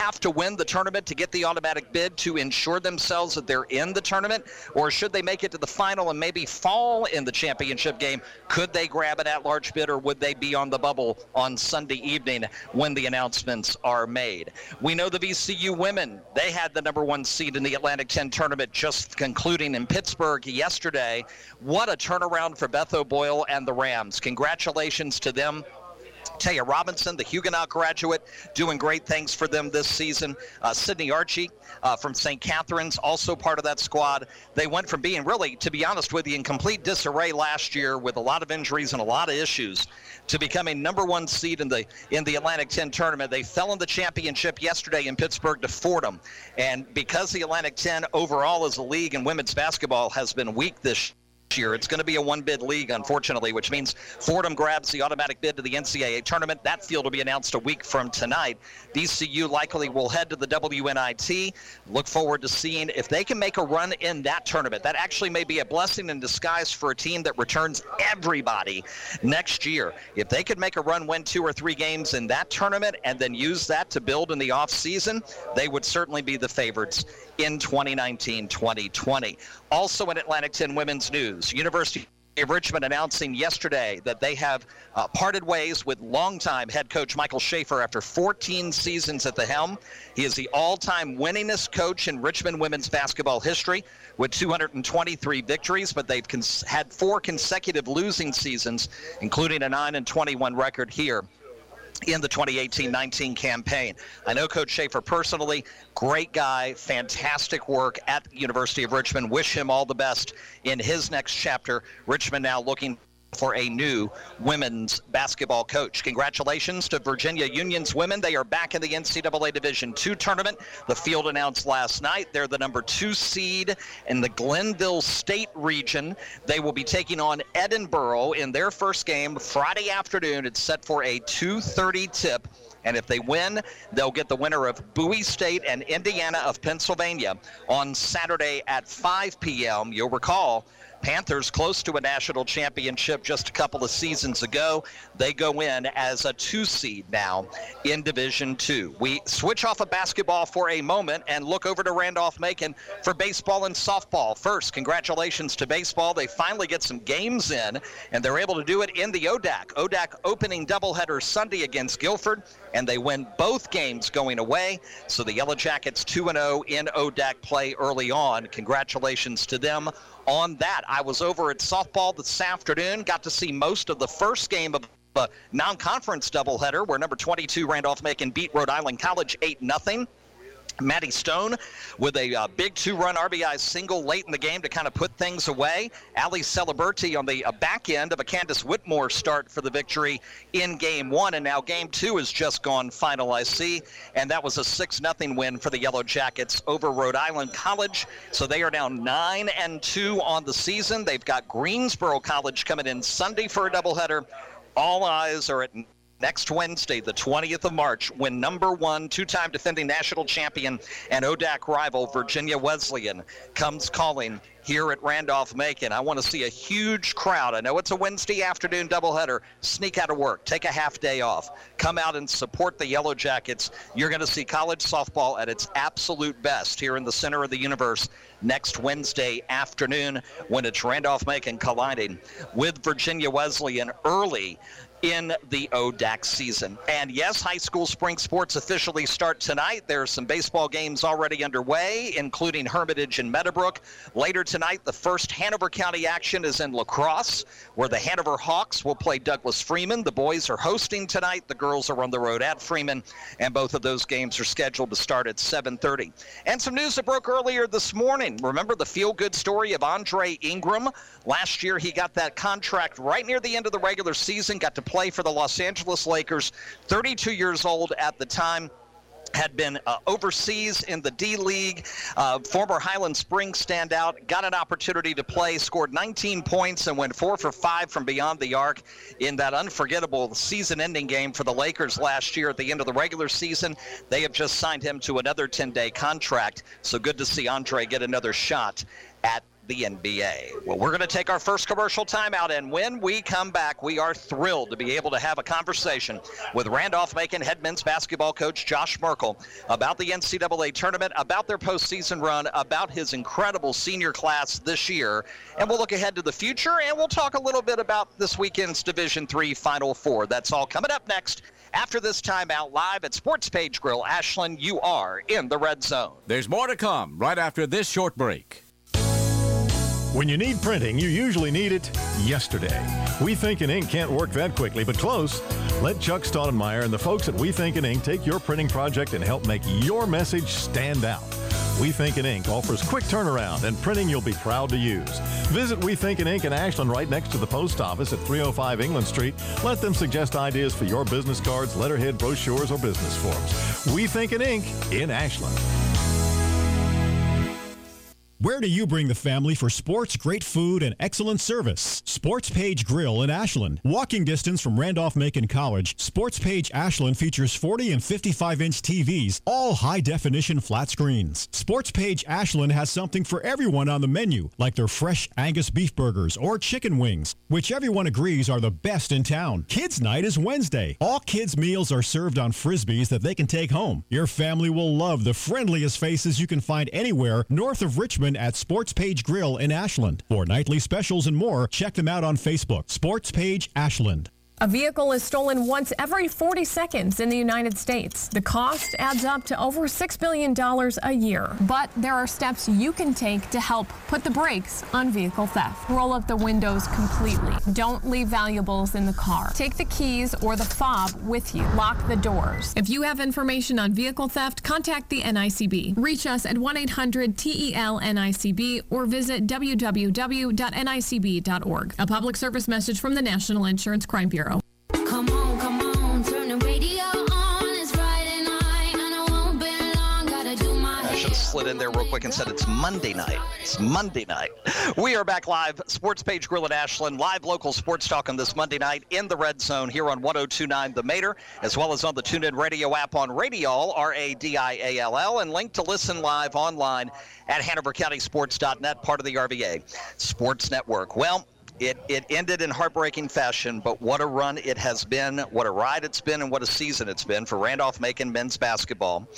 have to win the tournament to get the automatic bid to ensure themselves that they're in the tournament? Or should they make it to the final and maybe fall in the championship game? Could they grab an at large bid or would they be on the bubble on Sunday evening when the announcements are made? We know the VCU women, they had the number one seed in the Atlantic 10 tournament just concluding in Pittsburgh yesterday. What a turnaround for Beth O'Boyle and the Rams. Congratulations to them. Taya Robinson, the Huguenot graduate, doing great things for them this season. Uh, Sydney Archie uh, from St. Catherine's, also part of that squad. They went from being really, to be honest with you, in complete disarray last year with a lot of injuries and a lot of issues to becoming number one seed in the in the Atlantic 10 tournament. They fell in the championship yesterday in Pittsburgh to Fordham, and because the Atlantic 10 overall as a league in women's basketball has been weak this year. It's going to be a one bid league, unfortunately, which means Fordham grabs the automatic bid to the NCAA tournament. That field will be announced a week from tonight. VCU likely will head to the WNIT. Look forward to seeing if they can make a run in that tournament. That actually may be a blessing in disguise for a team that returns everybody next year. If they could make a run, win two or three games in that tournament, and then use that to build in the offseason, they would certainly be the favorites in 2019 2020. Also in Atlantic 10 women's news, University of Richmond announcing yesterday that they have uh, parted ways with longtime head coach Michael Shafer after 14 seasons at the helm. He is the all time winningest coach in Richmond women's basketball history with 223 victories, but they've cons- had four consecutive losing seasons, including a 9 and 21 record here in the 2018-19 campaign. I know Coach Shafer personally, great guy, fantastic work at the University of Richmond. Wish him all the best in his next chapter. Richmond now looking for a new women's basketball coach. Congratulations to Virginia Union's women. They are back in the NCAA Division II tournament. The field announced last night. They're the number two seed in the Glenville State region. They will be taking on Edinboro in their first game Friday afternoon. It's set for a 2:30 tip. And if they win, they'll get the winner of Bowie State and Indiana of Pennsylvania on Saturday at 5 p.m. You'll recall Panthers close to a national championship just a couple of seasons ago. They go in as a two seed now in Division Two. We switch off of basketball for a moment and look over to Randolph Macon for baseball and softball. First, congratulations to baseball. They finally get some games in, and they're able to do it in the ODAC. ODAC opening doubleheader Sunday against Guilford, and they win both games going away. So the Yellow Jackets 2 0 in ODAC play early on. Congratulations to them on that. I was over at softball this afternoon, got to see most of the first game of a non-conference doubleheader where number 22 Randolph Macon beat Rhode Island College 8 0. Maddie Stone with a uh, big two-run RBI single late in the game to kind of put things away. Ali Celeberti on the uh, back end of a Candace Whitmore start for the victory in Game One, and now Game Two has just gone final. I see, and that was a six nothing win for the Yellow Jackets over Rhode Island College. So they are now nine and two on the season. They've got Greensboro College coming in Sunday for a doubleheader. All eyes are at next Wednesday, the 20th of March, when number one, two time defending national champion and ODAC rival Virginia Wesleyan comes calling here at Randolph Macon. I want to see a huge crowd. I know it's a Wednesday afternoon doubleheader. Sneak out of work, take a half day off, come out and support the Yellow Jackets. You're going to see college softball at its absolute best here in the center of the universe next Wednesday afternoon when it's Randolph Macon colliding with Virginia Wesleyan early in the ODAC season. And yes, high school spring sports officially start tonight. There are some baseball games already underway, including Hermitage and Meadowbrook. Later tonight, the first Hanover County action is in lacrosse, where the Hanover Hawks will play Douglas Freeman. The boys are hosting tonight. The girls are on the road at Freeman, and both of those games are scheduled to start at 7:30. And some news that broke earlier this morning. Remember the feel-good story of Andre Ingram? Last year, he got that contract right near the end of the regular season. Got to play for the Los Angeles Lakers. 32 years old at the time had been uh, overseas in the D League, uh, former Highland Springs standout, got an opportunity to play, scored 19 points, and went four for five from beyond the arc in that unforgettable season ending game for the Lakers last year at the end of the regular season. They have just signed him to another 10 day contract, so good to see Andre get another shot at the NBA. Well, we're going to take our first commercial timeout, and when we come back, we are thrilled to be able to have a conversation with Randolph Macon head men's basketball coach Josh Merkel about the NCAA tournament, about their postseason run, about his incredible senior class this year, and we'll look ahead to the future, and we'll talk a little bit about this weekend's Division Three Final Four. That's all coming up next after this timeout live at Sports Page Grill, Ashland, you are in the red zone. There's more to come right after this short break. When you need printing, you usually need it yesterday. We Think in Ink can't work that quickly, but close. Let Chuck Stoudemire and the folks at We Think in Ink take your printing project and help make your message stand out. We Think in Ink offers quick turnaround and printing you'll be proud to use. Visit We Think in Ink in Ashland right next to the post office at 305 England Street. Let them suggest ideas for your business cards, letterhead, brochures, or business forms. We Think in Ink in Ashland. Where do you bring the family for sports, great food, and excellent service? Sports Page Grill in Ashland. Walking distance from Randolph-Macon College, Sports Page Ashland features 40 and 55-inch TVs, all high-definition flat screens. Sports Page Ashland has something for everyone on the menu, like their fresh Angus beef burgers or chicken wings, which everyone agrees are the best in town. Kids Night is Wednesday. All kids' meals are served on Frisbees that they can take home. Your family will love the friendliest faces you can find anywhere north of Richmond at Sports Page Grill in Ashland. For nightly specials and more, check them out on Facebook. Sports Page Ashland. A vehicle is stolen once every 40 seconds in the United States. The cost adds up to over $6 billion a year. But there are steps you can take to help put the brakes on vehicle theft. Roll up the windows completely. Don't leave valuables in the car. Take the keys or the fob with you. Lock the doors. If you have information on vehicle theft, contact the NICB. Reach us at 1 800 TEL NICB or visit www.nicb.org. A public service message from the National Insurance Crime Bureau. Come on, come on, turn the radio on. It's Friday night, and I won't be long. Gotta do my I should have slid in there real quick and said it's Monday night. It's Monday night. We are back live, Sports Page Grill at Ashland, live local sports talk on this Monday night in the red zone here on 1029 The Mater, as well as on the TuneIn Radio app on Radial, R A D I A L L, and link to listen live online at HanoverCountySports.net, part of the RVA Sports Network. Well, it, it ended in heartbreaking fashion, but what a run it has been, what a ride it's been, and what a season it's been for Randolph Macon men's basketball.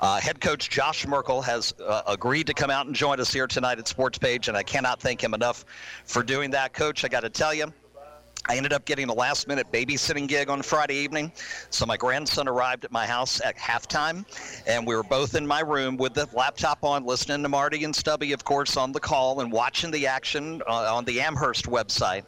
Uh, head coach Josh Merkel has uh, agreed to come out and join us here tonight at Sports Page, and I cannot thank him enough for doing that. Coach, I got to tell you, I ended up getting a last minute babysitting gig on Friday evening. So my grandson arrived at my house at halftime, and we were both in my room with the laptop on, listening to Marty and Stubby, of course, on the call and watching the action uh, on the Amherst website.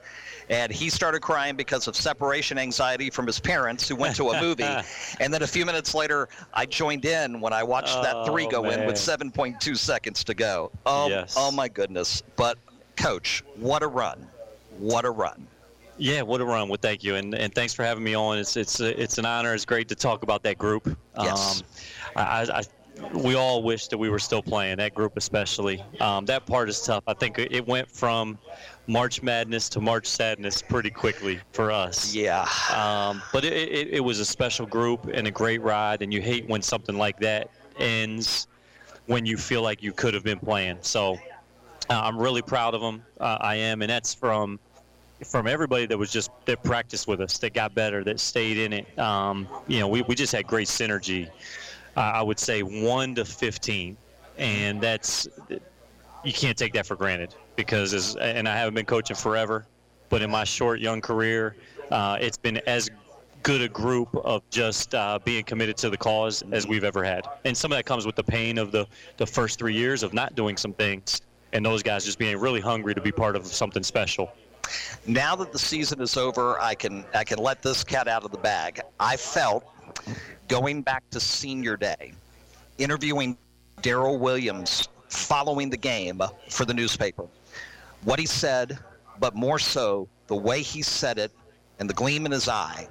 And he started crying because of separation anxiety from his parents who went to a movie. and then a few minutes later, I joined in when I watched that three go in with 7.2 seconds to go. Oh, Yes. oh my goodness. But, coach, what a run. What a run. Yeah, what a run! Well, thank you, and, and thanks for having me on. It's it's it's an honor. It's great to talk about that group. Yes. Um, I, I, we all wish that we were still playing that group, especially. Um, that part is tough. I think it went from March Madness to March Sadness pretty quickly for us. Yeah. Um, but it, it, it was a special group and a great ride, and you hate when something like that ends when you feel like you could have been playing. So uh, I'm really proud of them. Uh, I am, and that's from from everybody that was just that practiced with us, that got better, that stayed in it. Um, you know, we, we just had great synergy. Uh, I would say one to 15, and that's you can't take that for granted because as and I haven't been coaching forever, but in my short young career, uh, it's been as good a group of just uh, being committed to the cause as we've ever had. And some of that comes with the pain of the the first three years of not doing some things, and those guys just being really hungry to be part of something special. Now that the season is over, I can I can let this cat out of the bag. I felt going back to senior day, interviewing Daryl Williams following the game for the newspaper. What he said, but more so the way he said it and the gleam in his eye.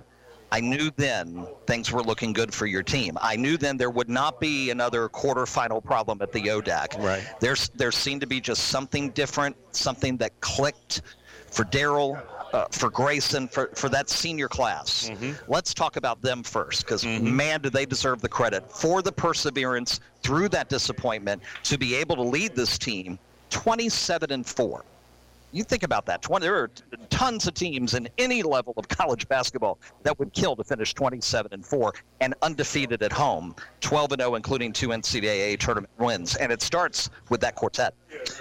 I knew then things were looking good for your team. I knew then there would not be another quarterfinal problem at the ODAC. Right. There's there seemed to be just something different, something that clicked for Daryl, uh, for Grayson, for, for that senior class. Let's talk about them first, because man, do they deserve the credit for the perseverance through that disappointment to be able to lead this team 27 and 4. You think about that. 20, there are tons of teams in any level of college basketball that would kill to finish 27 and 4 and undefeated at home, 12 and 0, including two NCAA tournament wins. And it starts with that quartet.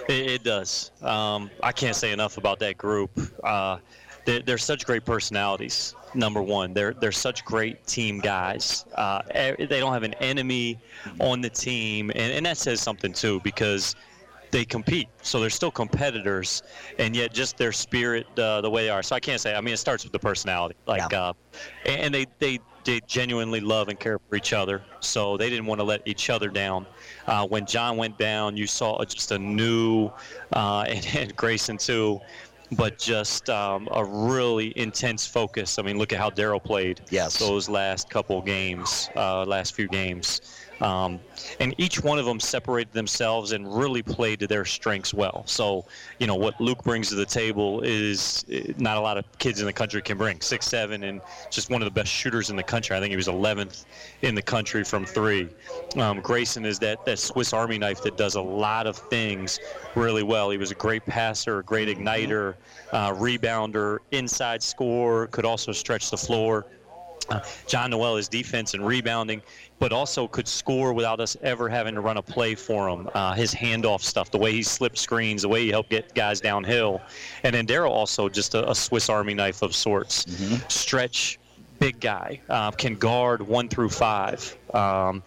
It, it does. Um, I can't say enough about that group. Uh, they're, they're such great personalities. Number one, they're they're such great team guys. Uh, they don't have an enemy on the team, and, and that says something too because they compete. So they're still competitors, and yet just their spirit, uh, the way they are. So I can't say. I mean, it starts with the personality, like, Yeah. uh, and they they they genuinely love and care for each other. So they didn't want to let each other down. Uh, when John went down, you saw just a new, uh, and, and Grayson too. But just um, a really intense focus. I mean, look at how Daryl played Yes. those last couple games, uh, last few games. Um, and each one of them separated themselves and really played to their strengths well. So, you know, what Luke brings to the table is eh, not a lot of kids in the country can bring. Six, seven, and just one of the best shooters in the country. I think he was 11th in the country from three. Um, Grayson is that, that Swiss Army knife that does a lot of things really well. He was a great passer, a great igniter, uh, rebounder, inside scorer, could also stretch the floor. John Noel is defense and rebounding, but also could score without us ever having to run a play for him. Uh, his handoff stuff, the way he slipped screens, the way he helped get guys downhill. And then Daryl also just a, a Swiss Army knife of sorts. Stretch, big guy, uh, can guard one through five. Um,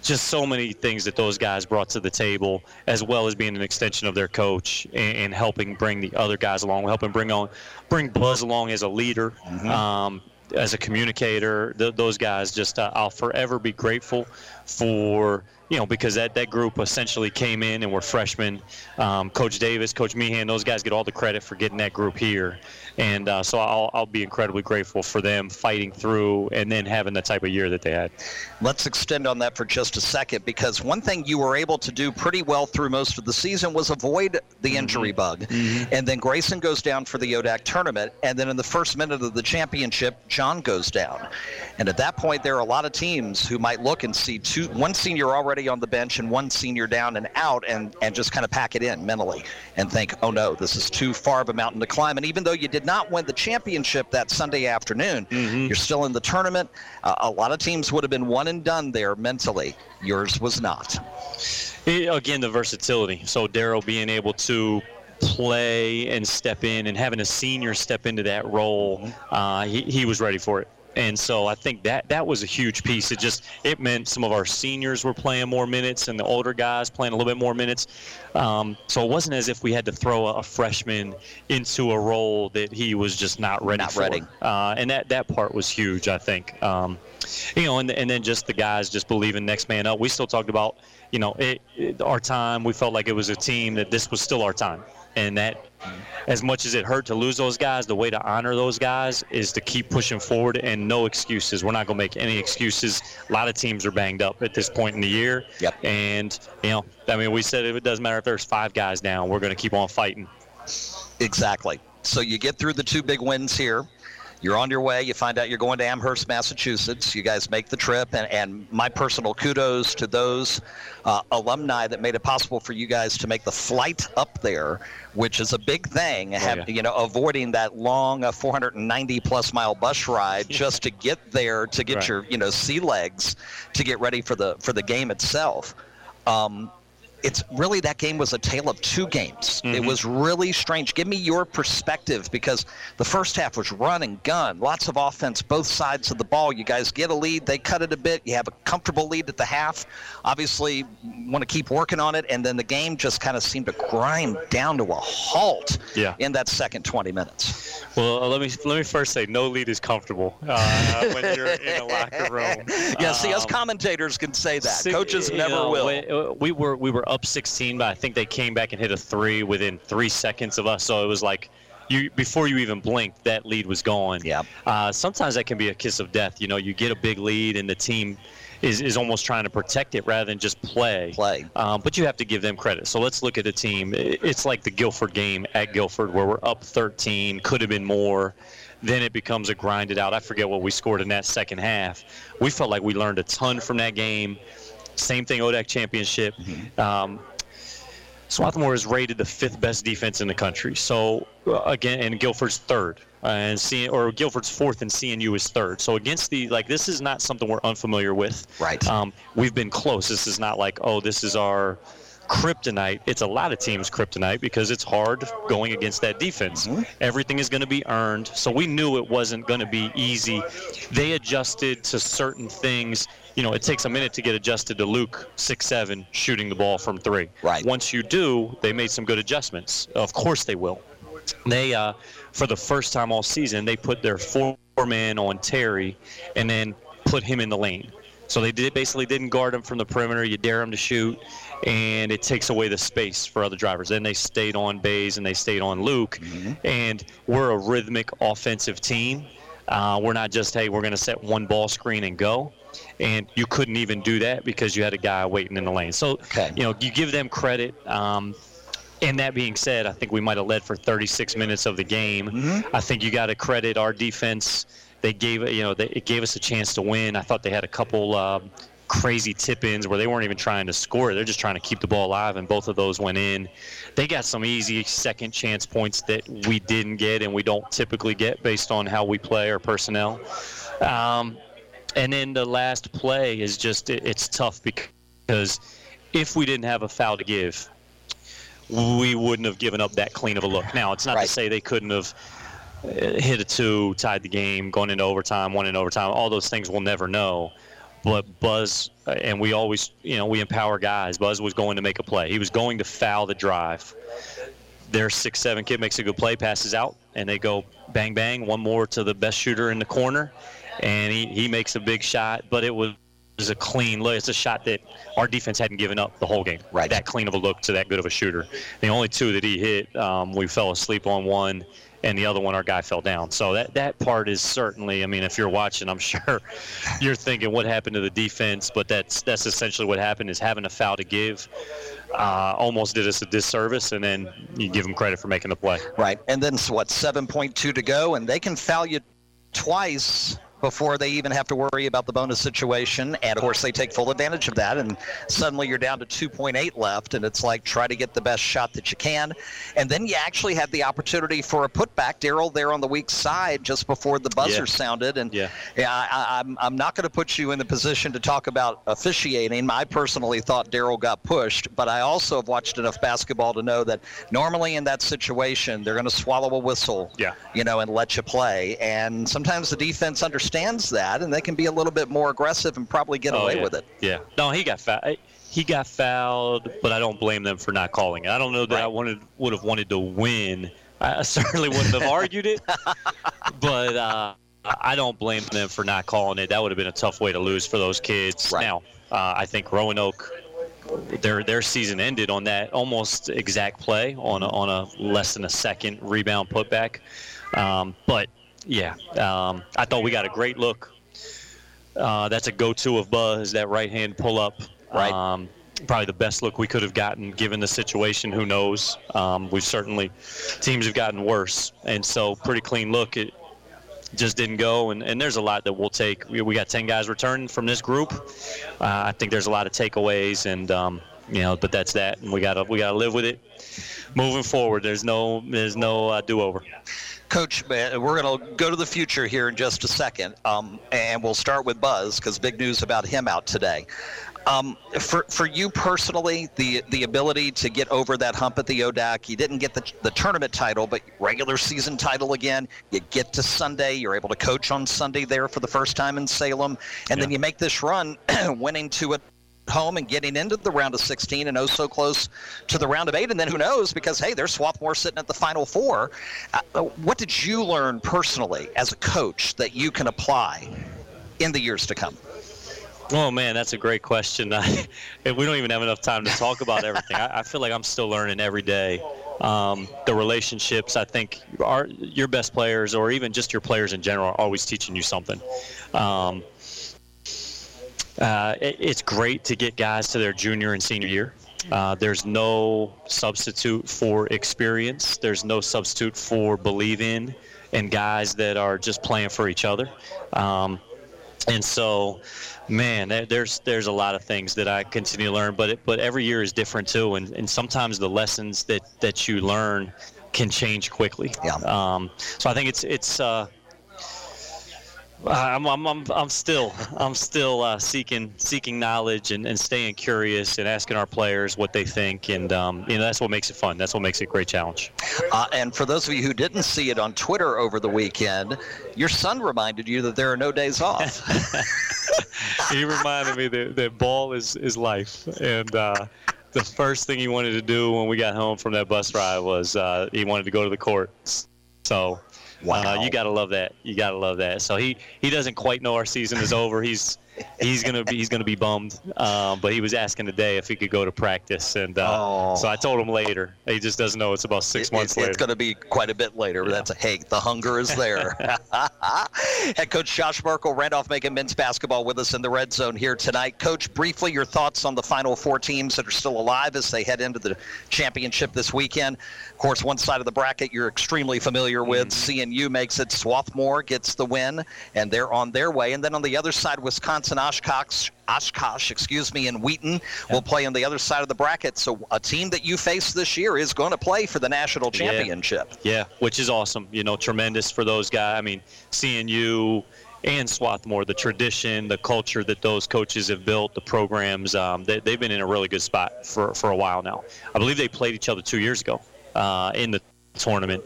just so many things that those guys brought to the table, as well as being an extension of their coach and, and helping bring the other guys along, helping bring on, bring Buzz along as a leader, um, as a communicator. Th- those guys, just uh, I'll forever be grateful for you know because that that group essentially came in and were freshmen. Um, coach Davis, Coach Meehan, those guys get all the credit for getting that group here, and uh, so I'll I'll be incredibly grateful for them fighting through and then having the type of year that they had. Let's extend on that for just a second because one thing you were able to do pretty well through most of the season was avoid the injury bug. And then Grayson goes down for the ODAC tournament. And then in the first minute of the championship, John goes down. And at that point, there are a lot of teams who might look and see two, one senior already on the bench and one senior down and out and, and just kind of pack it in mentally and think, oh no, this is too far of a mountain to climb. And even though you did not win the championship that Sunday afternoon, you're still in the tournament. Uh, a lot of teams would have been one and done there mentally. Yours was not. It- again, the versatility. So Daryl being able to play and step in, and having a senior step into that role, uh, he, he was ready for it. And so I think that that was a huge piece. It just it meant some of our seniors were playing more minutes, and the older guys playing a little bit more minutes. Um, so it wasn't as if we had to throw a, a freshman into a role that he was just not ready Not for. ready. Uh, and that that part was huge, I think. Um, you know, and and then just the guys just believing next man up. We still talked about, you know, it, it, our time. We felt like it was a team that this was still our time, and that as much as it hurt to lose those guys, the way to honor those guys is to keep pushing forward and no excuses. We're not going to make any excuses. A lot of teams are banged up at this point in the year. Yep. And, you know, I mean, we said it doesn't matter if there's five guys down, we're going to keep on fighting. Exactly. So you get through the two big wins here. You're on your way. You find out you're going to Amherst, Massachusetts. You guys make the trip, and, and my personal kudos to those uh, alumni that made it possible for you guys to make the flight up there, which is a big thing. Have, yeah. You know, avoiding that long uh, 490 plus mile bus ride just to get there to get Right. your you know sea legs to get ready for the for the game itself. Um, it's really that game was a tale of two games. It was really strange. Give me your perspective because the first half was run and gun, lots of offense, both sides of the ball. You guys get a lead, they cut it a bit. You have a comfortable lead at the half. Obviously, want to keep working on it, and then the game just kind of seemed to grind down to a halt Yeah. in that second 20 minutes. Well, uh, let me let me first say, no lead is comfortable uh, when you're in a locker room. Yeah, see, us Um, commentators can say that. Si- Coaches you never know, will. we- uh, We were we were up 16, but I think they came back and hit a three within three seconds of us. So it was like, you before you even blinked, that lead was gone. Yeah. Uh, sometimes that can be a kiss of death. You know, you get a big lead and the team is, is almost trying to protect it rather than just play. Play. Um, but you have to give them credit. So let's look at the team. It's like the Guilford game at Guilford where we're up 13, could have been more. Then it becomes a grinded out. I forget what we scored in that second half. We felt like we learned a ton from that game. Same thing, ODAC championship. Um, Swarthmore is rated the fifth best defense in the country. So uh, again, and Guilford's third, uh, and C- or Guilford's fourth, and CNU is third. So against the like, this is not something we're unfamiliar with. Right. Um, we've been close. This is not like, oh, this is our kryptonite. It's a lot of teams' kryptonite because it's hard going against that defense. Everything is going to be earned. So we knew it wasn't going to be easy. They adjusted to certain things. You know, it takes a minute to get adjusted to Luke six seven shooting the ball from three. Right. Once you do, they made some good adjustments. Of course they will. They, uh, for the first time all season, they put their four man on Terry, and then put him in the lane. So they did basically didn't guard him from the perimeter. You dare him to shoot, and it takes away the space for other drivers. Then they stayed on Bays and they stayed on Luke, and we're a rhythmic offensive team. Uh, we're not just hey, we're going to set one ball screen and go. And you couldn't even do that because you had a guy waiting in the lane. So Okay. you know you give them credit. Um, and that being said, I think we might have led for 36 minutes of the game. I think you got to credit our defense. They gave you know they, it gave us a chance to win. I thought they had a couple um, crazy tip-ins where they weren't even trying to score. They're just trying to keep the ball alive, and both of those went in. They got some easy second chance points that we didn't get, and we don't typically get based on how we play our personnel. Um, and then the last play is just it, it's tough because if we didn't have a foul to give, we wouldn't have given up that clean of a look. Now, it's not Right. to say they couldn't have uh, hit a two, tied the game, going into overtime, won in overtime. All those things we'll never know. But Buzz, uh, and we always, you know, we empower guys. Buzz was going to make a play. He was going to foul the drive. Their six seven kid makes a good play, passes out, and they go bang bang. One more to the best shooter in the corner, and he, he makes a big shot. But it was was a clean look. It's a shot that our defense hadn't given up the whole game. Right. That clean of a look to that good of a shooter. The only two that he hit, um, we fell asleep on one, and the other one our guy fell down. So that that part is certainly. I mean, if you're watching, I'm sure you're thinking what happened to the defense, but that's that's essentially what happened. Is having a foul to give. Uh, almost did us a disservice, and then you give them credit for making the play. Right. And then, so what, 7.2 to go, and they can foul you twice before they even have to worry about the bonus situation. And of course, they take full advantage of that. And suddenly you're down to 2.8 left, and it's like try to get the best shot that you can. And then you actually had the opportunity for a putback. Daryl there on the weak side just before the buzzer Yeah. sounded. And Yeah. yeah, I, I, I'm, I'm not going to put you in the position to talk about officiating. I personally thought Daryl got pushed, but I also have watched enough basketball to know that normally in that situation, they're going to swallow a whistle, Yeah. you know, and let you play. And sometimes the defense understands that, and they can be a little bit more aggressive and probably get Oh, away yeah. with it. Yeah. No, he got fouled. He got fouled, but I don't blame them for not calling it. I don't know that I wanted would have wanted to win. I certainly wouldn't have argued it, but uh, I don't blame them for not calling it. That would have been a tough way to lose for those kids. Right. Now, uh, I think Roanoke, their their season ended on that almost exact play on a, on a less than a second rebound putback. Um, but yeah, um, I thought we got a great look uh, that's a go-to of Buzz, that right-hand pull-up. Right. Um, probably the best look we could have gotten given the situation. Who knows? Um, we've certainly teams have gotten worse, and so pretty clean look. It just didn't go, and, and there's a lot that we'll take. We, we got 10 guys returning from this group. Uh, I think there's a lot of takeaways, and um, you know, but that's that, and we gotta we gotta live with it. Moving forward, there's no there's no uh, do-over. Coach, we're going to go to the future here in just a second, um, and we'll start with Buzz because big news about him out today. Um, for for you personally, the the ability to get over that hump at the ODAC, you didn't get the the tournament title, but regular season title again. You get to Sunday, you're able to coach on Sunday there for the first time in Salem, and then you make this run, winning two at home and getting into the round of 16 and oh so close to the round of eight and then who knows because hey there's Swarthmore sitting at the final four uh, what did you learn personally as a coach that you can apply in the years to come Oh man, that's a great question. I, we don't even have enough time to talk about everything. I, I feel like I'm still learning every day. Um, the relationships, I think, are your best players, or even just your players in general, are always teaching you something. Um, uh, it, it's great to get guys to their junior and senior year. Uh, there's no substitute for experience. There's no substitute for believe in and guys that are just playing for each other. Um, And so, man, there's there's a lot of things that I continue to learn, but it, but every year is different too, and, and sometimes the lessons that that you learn can change quickly. Yeah. Um, so I think it's it's. Uh, I'm, I'm, I'm, I'm still I'm still uh, seeking seeking knowledge and, and staying curious and asking our players what they think and um, you know that's what makes it fun that's what makes it a great challenge. Uh, and for those of you who didn't see it on Twitter over the weekend, your son reminded you that there are no days off. he reminded me that, that ball is, is life. And uh, the first thing he wanted to do when we got home from that bus ride was uh, he wanted to go to the court. So Wow. uh, you got to love that. You got to love that. So he, he doesn't quite know our season is over. He's he's gonna be he's gonna be bummed. Um, but he was asking today if he could go to practice, and uh, Oh. so I told him later. He just doesn't know it's about six It- months it- later. It's going to be quite a bit later. but That's a hey, the hunger is there. Head coach Josh Merkel, Randolph Macon men's basketball with us in the red zone here tonight. Coach, briefly your thoughts on the final four teams that are still alive as they head into the championship this weekend. Of course, one side of the bracket you're extremely familiar with. Mm-hmm. CNU makes it. Swarthmore gets the win, and they're on their way. And then on the other side, Wisconsin Oshkosh, Oshkosh, excuse me, in Wheaton will play on the other side of the bracket. So a team that you face this year is going to play for the national championship. Yeah, which is awesome. You know, tremendous for those guys. I mean, CNU and Swarthmore, the tradition, the culture that those coaches have built, the programs, um, they, they've been in a really good spot for, for a while now. I believe they played each other two years ago uh, in the tournament.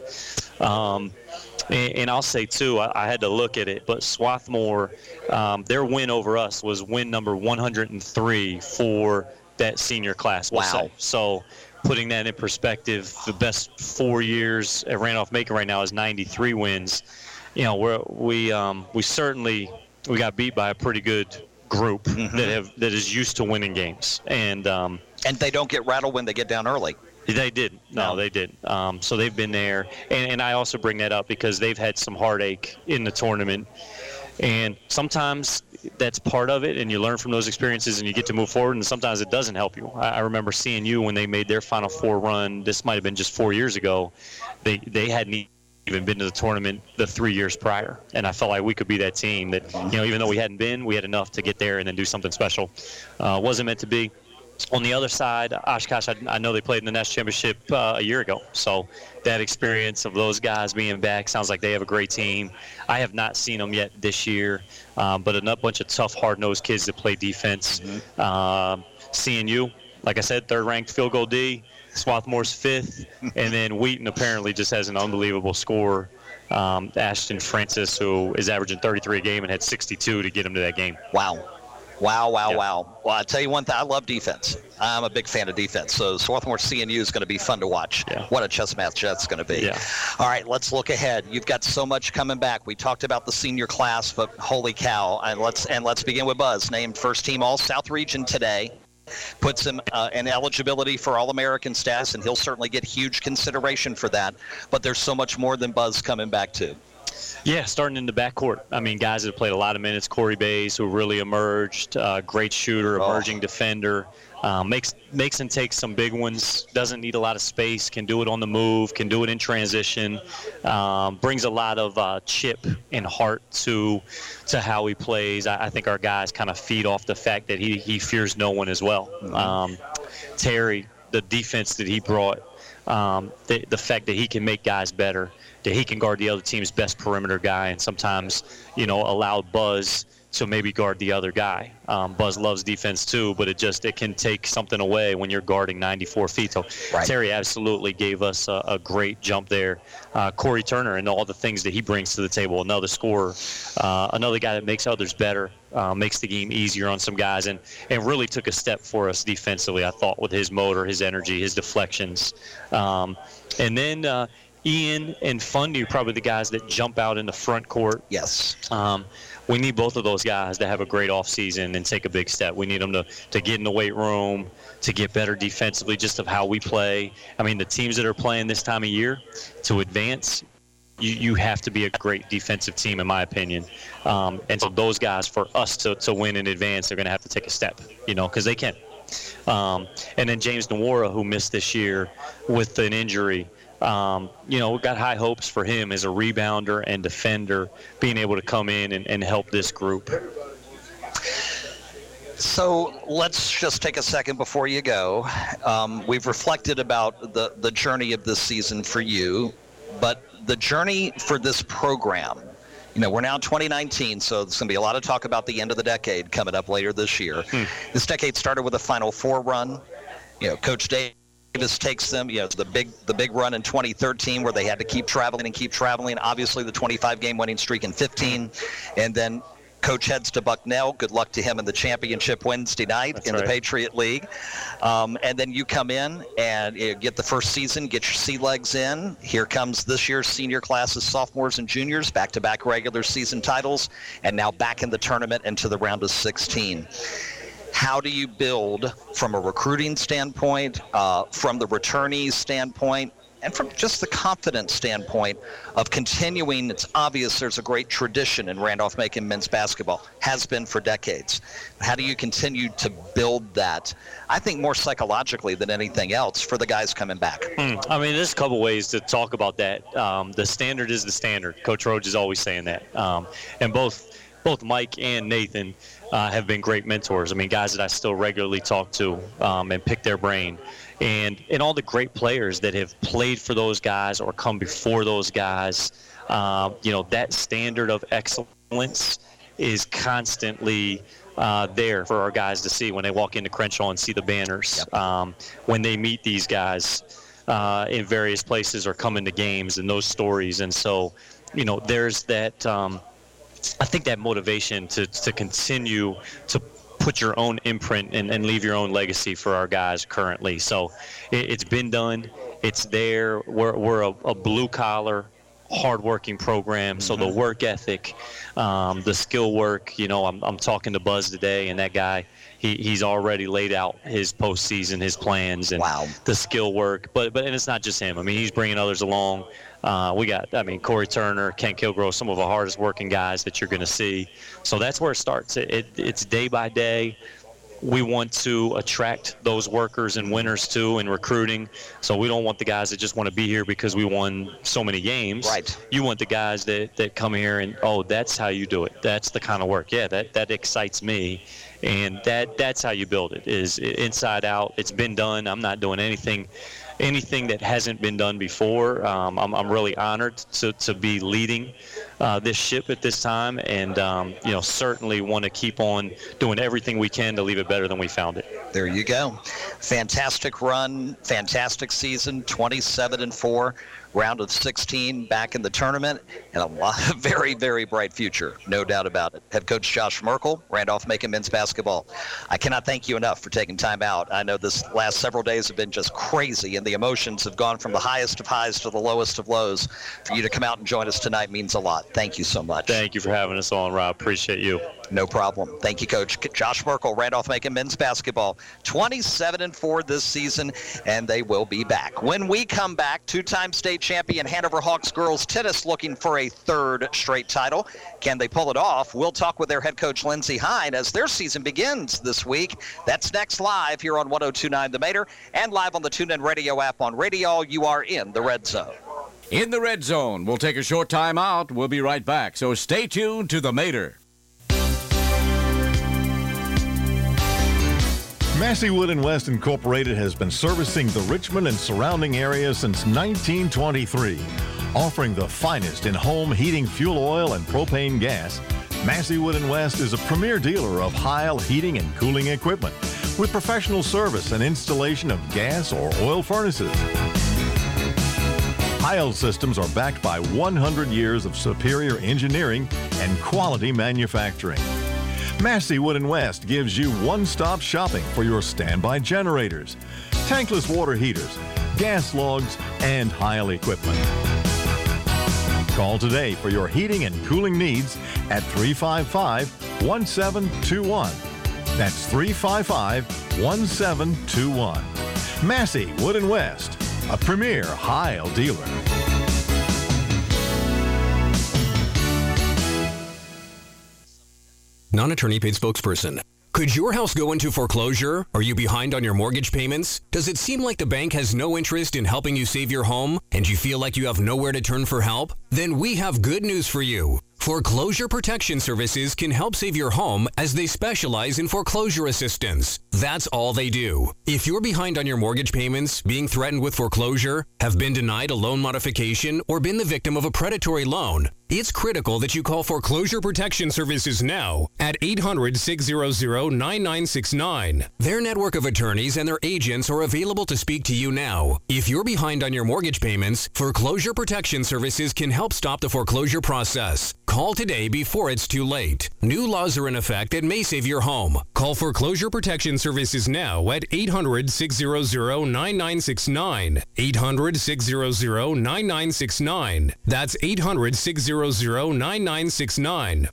Um, and, and I'll say, too, I, I had to look at it, but Swarthmore, um, their win over us was win number 103 for that senior class. we'll Wow. say. So putting that in perspective, the best four years at Randolph Macon right now is 93 wins. You know, we're, we um, we certainly we got beat by a pretty good group Mm-hmm. that have that is used to winning games, and um, And they don't get rattled when they get down early. They did. No, No. they did. Um, so they've been there, and, and I also bring that up because they've had some heartache in the tournament, and sometimes that's part of it, and you learn from those experiences, and you get to move forward. And sometimes it doesn't help you. I, I remember seeing you when they made their Final Four run. This might have been just four years ago. They they hadn't even been to the tournament the three years prior, and I felt like we could be that team that you know even though we hadn't been, we had enough to get there and then do something special. Uh, wasn't meant to be. On the other side, Oshkosh, I, I know they played in the national championship uh, a year ago. So that experience of those guys being back sounds like they have a great team. I have not seen them yet this year, um, but a bunch of tough, hard-nosed kids that play defense. Um, CNU, like I said, third-ranked field goal D. Swarthmore's fifth, and then Wheaton apparently just has an unbelievable score. Um, Ashton Francis, who is averaging 33 a game and had 62 to get him to that game. Wow. Wow, wow, Yeah. wow. Well, I tell you one thing, I love defense. I'm a big fan of defense. So Swarthmore CNU is going to be fun to watch. Yeah. What a chess match that's going to be. Yeah. All right, let's look ahead. You've got so much coming back. We talked about the senior class, but holy cow. And let's and let's begin with Buzz, named first team All South Region today. Puts him uh, in eligibility for All American status, and he'll certainly get huge consideration for that. But there's so much more than Buzz coming back to. Yeah, starting in the backcourt. I mean, guys that have played a lot of minutes. Corey Bays, who really emerged, uh, great shooter, Oh. emerging defender. Um, makes makes and takes some big ones. Doesn't need a lot of space. Can do it on the move. Can do it in transition. Um, brings a lot of uh, chip and heart to to how he plays. I, I think our guys kind of feed off the fact that he he fears no one as well. Um, Terry, the defense that he brought, um, the, the fact that he can make guys better, that he can guard the other team's best perimeter guy, and sometimes, you know, allow Buzz to maybe guard the other guy. Um, Buzz loves defense too, but it just it can take something away when you're guarding 94 feet. So Right. Terry absolutely gave us a, a great jump there. Uh, Corey Turner and all the things that he brings to the table, another scorer, uh, another guy that makes others better, uh, makes the game easier on some guys, and and really took a step for us defensively. I thought with his motor, his energy, his deflections, um, and then. Ian and Fundy are probably the guys that jump out in the front court Yes. um, we need both of those guys to have a great offseason and take a big step. We need them to, to get in the weight room, to get better defensively, just of how we play. I mean, the teams that are playing this time of year to advance, you, you have to be a great defensive team, in my opinion. Um, and so those guys, for us to, to win in advance, they're going to have to take a step, you know, because they can. Um, and then James Nawara, who missed this year with an injury. Um, you know, we've got high hopes for him as a rebounder and defender, being able to come in and, and help this group. So let's just take a second before you go. Um, we've reflected about the, the journey of this season for you, but the journey for this program. You know, we're now 2019, so there's going to be a lot of talk about the end of the decade coming up later this year. This decade started with a Final Four run. You know, Coach Davis takes them. You know, the big the big run in 2013 where they had to keep traveling and keep traveling. Obviously, the 25 game winning streak in 15, and then Coach heads to Bucknell. Good luck to him in the championship Wednesday night That's in the. Patriot League. Um, and then you come in and you get the first season, get your sea legs in. Here comes this year's senior class of sophomores and juniors, back-to-back regular season titles, and now back in the tournament into the round of 16 how do you build from a recruiting standpoint, uh, from the returnees standpoint, and from just the confidence standpoint of continuing? It's obvious there's a great tradition in Randolph Macon men's basketball, has been for decades. How do you continue to build that? I think more psychologically than anything else for the guys coming back. Hmm. I mean, there's a couple ways to talk about that. Um, the standard is the standard. Coach Roach is always saying that. Um, and both both Mike and Nathan uh, have been great mentors. I mean, guys that I still regularly talk to um, and pick their brain. And, and all the great players that have played for those guys or come before those guys, uh, you know, that standard of excellence is constantly uh, there for our guys to see when they walk into Crenshaw and see the banners. Um, when they meet these guys uh, in various places or come into games and those stories. And so, you know, there's that. Um, I think that motivation to, to continue to put your own imprint and, and leave your own legacy for our guys currently. So it, it's been done. It's there. We're, we're a, a blue collar, hardworking program. So the work ethic, um, the skill work. You know, I'm, I'm talking to Buzz today, and that guy, he, he's already laid out his postseason, his plans, and Wow. the skill work. But but and it's not just him. I mean, he's bringing others along. Uh, we got, I mean, Corey Turner, Ken Kilgrove, some of the hardest working guys that you're going to see. So that's where it starts. It, it, it's day by day. We want to attract those workers and winners too in recruiting. So we don't want the guys that just want to be here because we won so many games. Right. You want the guys that, that come here and oh, that's how you do it. That's the kind of work. Yeah, that that excites me, and that that's how you build it. Is inside out. It's been done. I'm not doing anything anything that hasn't been done before. Um, I'm, I'm really honored to, to be leading uh, this ship at this time, and um, you know certainly want to keep on doing everything we can to leave it better than we found it. There you go. Fantastic run, fantastic season, 27 and 4, round of 16 back in the tournament, and a lot, very, very bright future, no doubt about it. Head coach Josh Merkel, Randolph Macon men's basketball. I cannot thank you enough for taking time out. I know this last several days have been just crazy, and the emotions have gone from the highest of highs to the lowest of lows. For you to come out and join us tonight means a lot. Thank you so much. Thank you for having us on, Rob. Appreciate you. No problem. Thank you, Coach. Josh Merkel, Randolph Macon men's basketball, 27 and 4 this season, and they will be back. When we come back, two-time state champion Hanover Hawks girls tennis looking for a third straight title. Can they pull it off? We'll talk with their head coach Lindsey Hein as their season begins this week. That's next live here on 1029 The Mater and live on the TuneIn Radio app on Radio. You are in the red zone. In the red zone, we'll take a short time out. We'll be right back. So stay tuned to the Mater. Massey Wood and West Incorporated has been servicing the Richmond and surrounding area since 1923, offering the finest in home heating fuel oil and propane gas. Massey Wood and West is a premier dealer of Heil heating and cooling equipment with professional service and installation of gas or oil furnaces. Heil systems are backed by 100 years of superior engineering and quality manufacturing. Massey Wood and West gives you one-stop shopping for your standby generators, tankless water heaters, gas logs, and Heil equipment. Call today for your heating and cooling needs at 355-1721. That's 355-1721. Massey Wood and West, a premier Heil dealer. Non attorney paid spokesperson. Could your house go into foreclosure? Are you behind on your mortgage payments? Does it seem like the bank has no interest in helping you save your home and you feel like you have nowhere to turn for help? Then we have good news for you. Foreclosure Protection Services can help save your home as they specialize in foreclosure assistance. That's all they do. If you're behind on your mortgage payments, being threatened with foreclosure, have been denied a loan modification, or been the victim of a predatory loan, it's critical that you call Foreclosure Protection Services now at 800 600 9969. Their network of attorneys and their agents are available to speak to you now. If you're behind on your mortgage payments, Foreclosure Protection Services can help stop the foreclosure process. Call today before it's too late. New laws are in effect that may save your home. Call Foreclosure Protection Services now at 800 600 9969. 800 600 9969. That's 800 600 9969.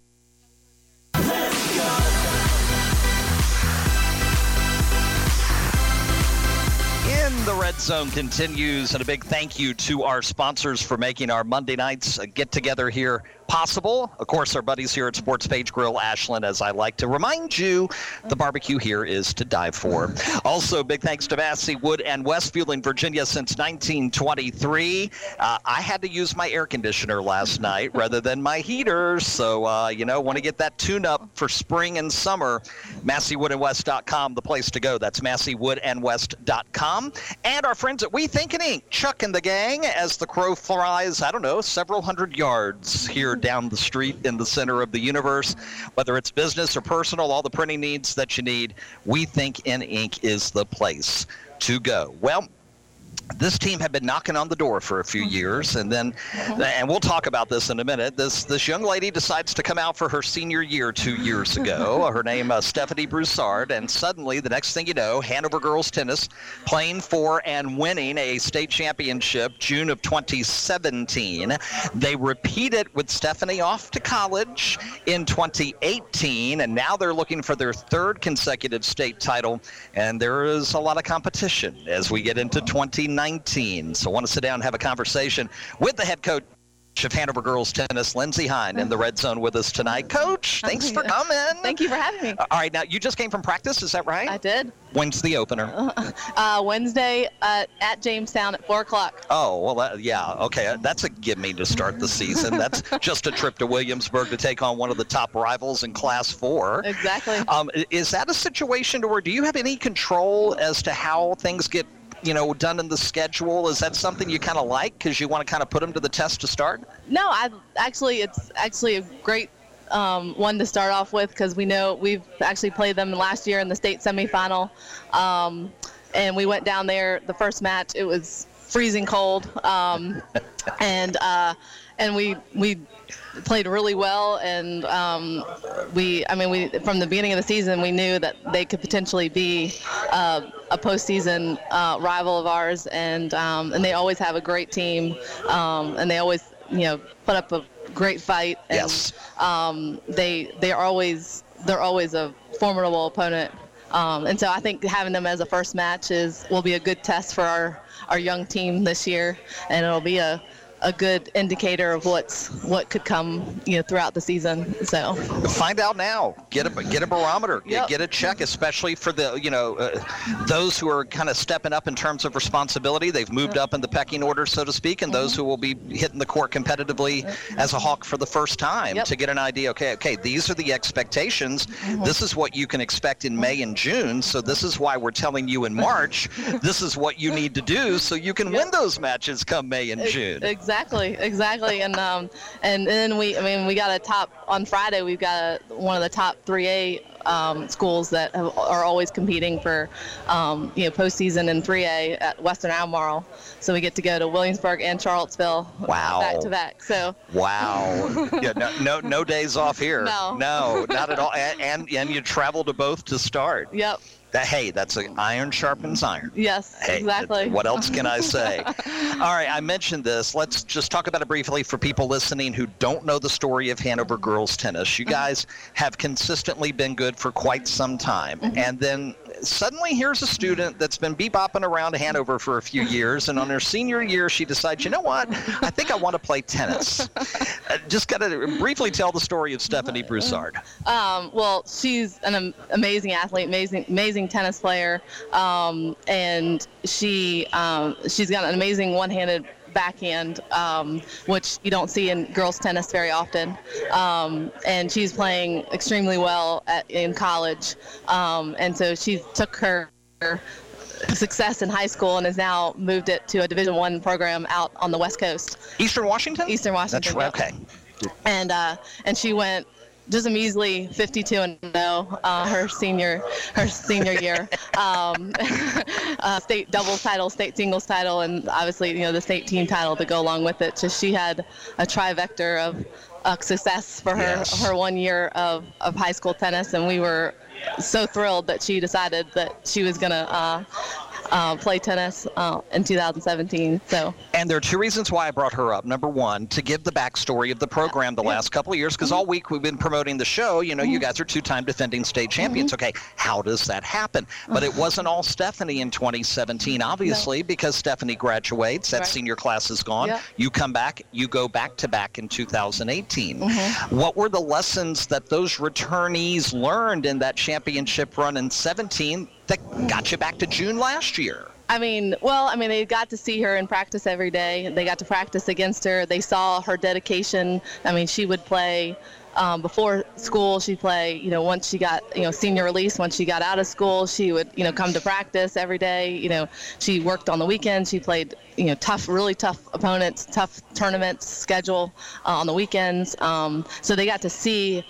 In the Red Zone continues, and a big thank you to our sponsors for making our Monday nights get together here possible. Of course, our buddies here at SportsPage Grille Ashland, as I like to remind you, the barbecue here is to die for. Also, big thanks to Massey Wood and Westfield in Virginia since 1923. Uh, I had to use my air conditioner last night rather than my heater, so uh, you know, want to get that tune up for spring and summer. MasseyWoodandWest.com, the place to go. That's MasseyWoodandWest.com. And our friends at We Think in Ink, Chuck and the gang, as the crow flies, I don't know, several hundred yards here down the street in the center of the universe. Whether it's business or personal, all the printing needs that you need, We Think in Ink is the place to go. Well, this team had been knocking on the door for a few years, and then, and we'll talk about this in a minute. This this young lady decides to come out for her senior year two years ago. her name uh, Stephanie Broussard, and suddenly the next thing you know, Hanover girls tennis playing for and winning a state championship June of 2017. They repeat it with Stephanie off to college in 2018, and now they're looking for their third consecutive state title. And there is a lot of competition as we get into 2019. So I want to sit down and have a conversation with the head coach of Hanover girls tennis, Lindsey Hein, in the red zone with us tonight. Coach, thanks for coming. Thank you for having me. All right, now you just came from practice, is that right? I did. When's the opener? Uh, Wednesday uh, at Jamestown at 4 o'clock. Oh, well, that, yeah, okay. That's a gimme to start the season. That's just a trip to Williamsburg to take on one of the top rivals in Class 4. Exactly. Um, is that a situation to where do you have any control as to how things get you know done in the schedule. Is that something you kind of like because you want to kind of put them to the test to start? No, I actually it's actually a great um, one to start off with because we know we've actually played them last year in the state semifinal, um, and we went down there the first match. It was freezing cold, um, and uh, and we we played really well and um, we I mean we from the beginning of the season we knew that they could potentially be uh, a postseason uh, rival of ours and um, and they always have a great team um, and they always you know put up a great fight and Yes. um, they they are always they're always a formidable opponent um, and so I think having them as a first match is will be a good test for our our young team this year and it'll be a a good indicator of what's what could come you know throughout the season so. Find out now. Get a get a barometer. Get, Yep. get a check especially for the you know uh, those who are kind of stepping up in terms of responsibility. They've moved up in the pecking order so to speak and Mm-hmm. those who will be hitting the court competitively as a hawk for the first time Yep. to get an idea okay okay these are the expectations. Mm-hmm. this is what you can expect in may and june so this is why we're telling you in march this is what you need to do so you can win those matches come may and june. Exactly, exactly, exactly. and um, and then we, I mean, we got a top on Friday. We've got a, one of the top 3A um, schools that have, are always competing for, um, you know, postseason in 3A at Western Albemarle. So we get to go to Williamsburg and Charlottesville Wow. back to back. So Wow. yeah, no, no, no days off here. No. No, not at all. And, and and you travel to both to start. yep, That hey, that's an iron sharpens iron. yes, Hey, exactly. What else can I say? All right, I mentioned this. Let's just talk about it briefly for people listening who don't know the story of Hanover girls tennis. You mm-hmm. guys have consistently been good for quite some time, mm-hmm. and then suddenly here's a student that's been bebopping around Hanover for a few years, and on her senior year, she decides, you know what? I think I want to play tennis. Uh, just got to briefly tell the story of Stephanie Broussard. Um, well, she's an amazing athlete, amazing, amazing tennis player, um, and she um, she's got an amazing one-handed backhand, um, which you don't see in girls tennis very often. Um, and she's playing extremely well at, in college, um, and so she took her success in high school and has now moved it to a Division One program out on the West Coast. Eastern Washington. Eastern Washington. That's right. Okay. And uh, and she went just a measly 52 and 0 uh, her senior her senior year. Um, uh, state doubles title, state singles title, and obviously you know the state team title to go along with it. Just she had a trivector of uh, success for her Yes. her one year of, of high school tennis, and we were so thrilled that she decided that she was gonna uh, uh, play tennis uh, in 2017. So And there are two reasons why I brought her up. Number one, to give the backstory of the program the last couple of years, because all week we've been promoting the show. You know, you guys are two-time defending state champions. Okay, how does that happen? But it wasn't all Stephanie in 2017, obviously, because Stephanie graduates. That Right. senior class is gone. You come back, you go back to back in 2018. Mm-hmm. What were the lessons that those returnees learned in that championship run in 17 that got you back to June last year? I mean, well, I mean, they got to see her in practice every day. They got to practice against her. They saw her dedication. I mean, she would play um, before school. She'd play, you know, once she got, you know, senior release, once she got out of school, she would, you know, come to practice every day. You know, she worked on the weekends. She played, you know, tough, really tough opponents, tough tournaments schedule uh, on the weekends. Um, so they got to see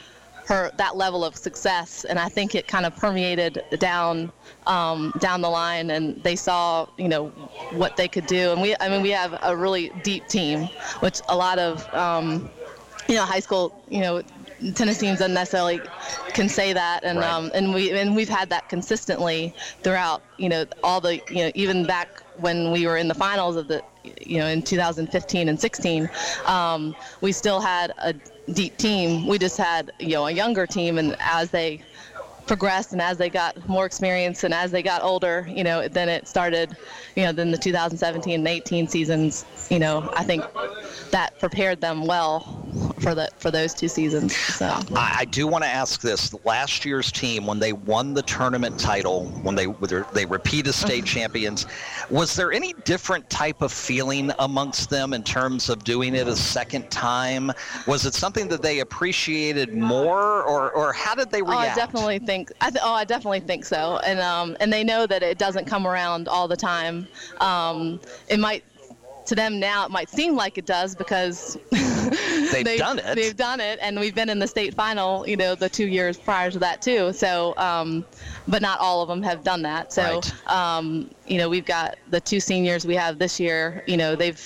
her that level of success, and I think it kind of permeated down um, down the line, and they saw you know what they could do. And we, I mean, we have a really deep team, which a lot of um, you know high school you know tennis teams unnecessarily can say that, and Right. um, and we and we've had that consistently throughout you know all the you know even back when we were in the finals of the you know in 2015 and 16 um, we still had a deep team. We just had you know a younger team and as they progressed and as they got more experience and as they got older you know then it started you know then the 2017 and 18 seasons you know i think that prepared them well for the for those two seasons so I, I do want to ask this: last year's team, when they won the tournament title, when they whether they repeat as state champions, was there any different type of feeling amongst them in terms of doing it a second time? Was it something that they appreciated more, or or how did they react? Oh, I definitely think. I th- oh, I definitely think so. And um, and they know that it doesn't come around all the time. Um, it might to them now it might seem like it does because They've done it. They've done it, and we've been in the state final. You know, the two years prior to that too. So, um, but not all of them have done that. So, Right. um, you know, we've got the two seniors we have this year. You know, they've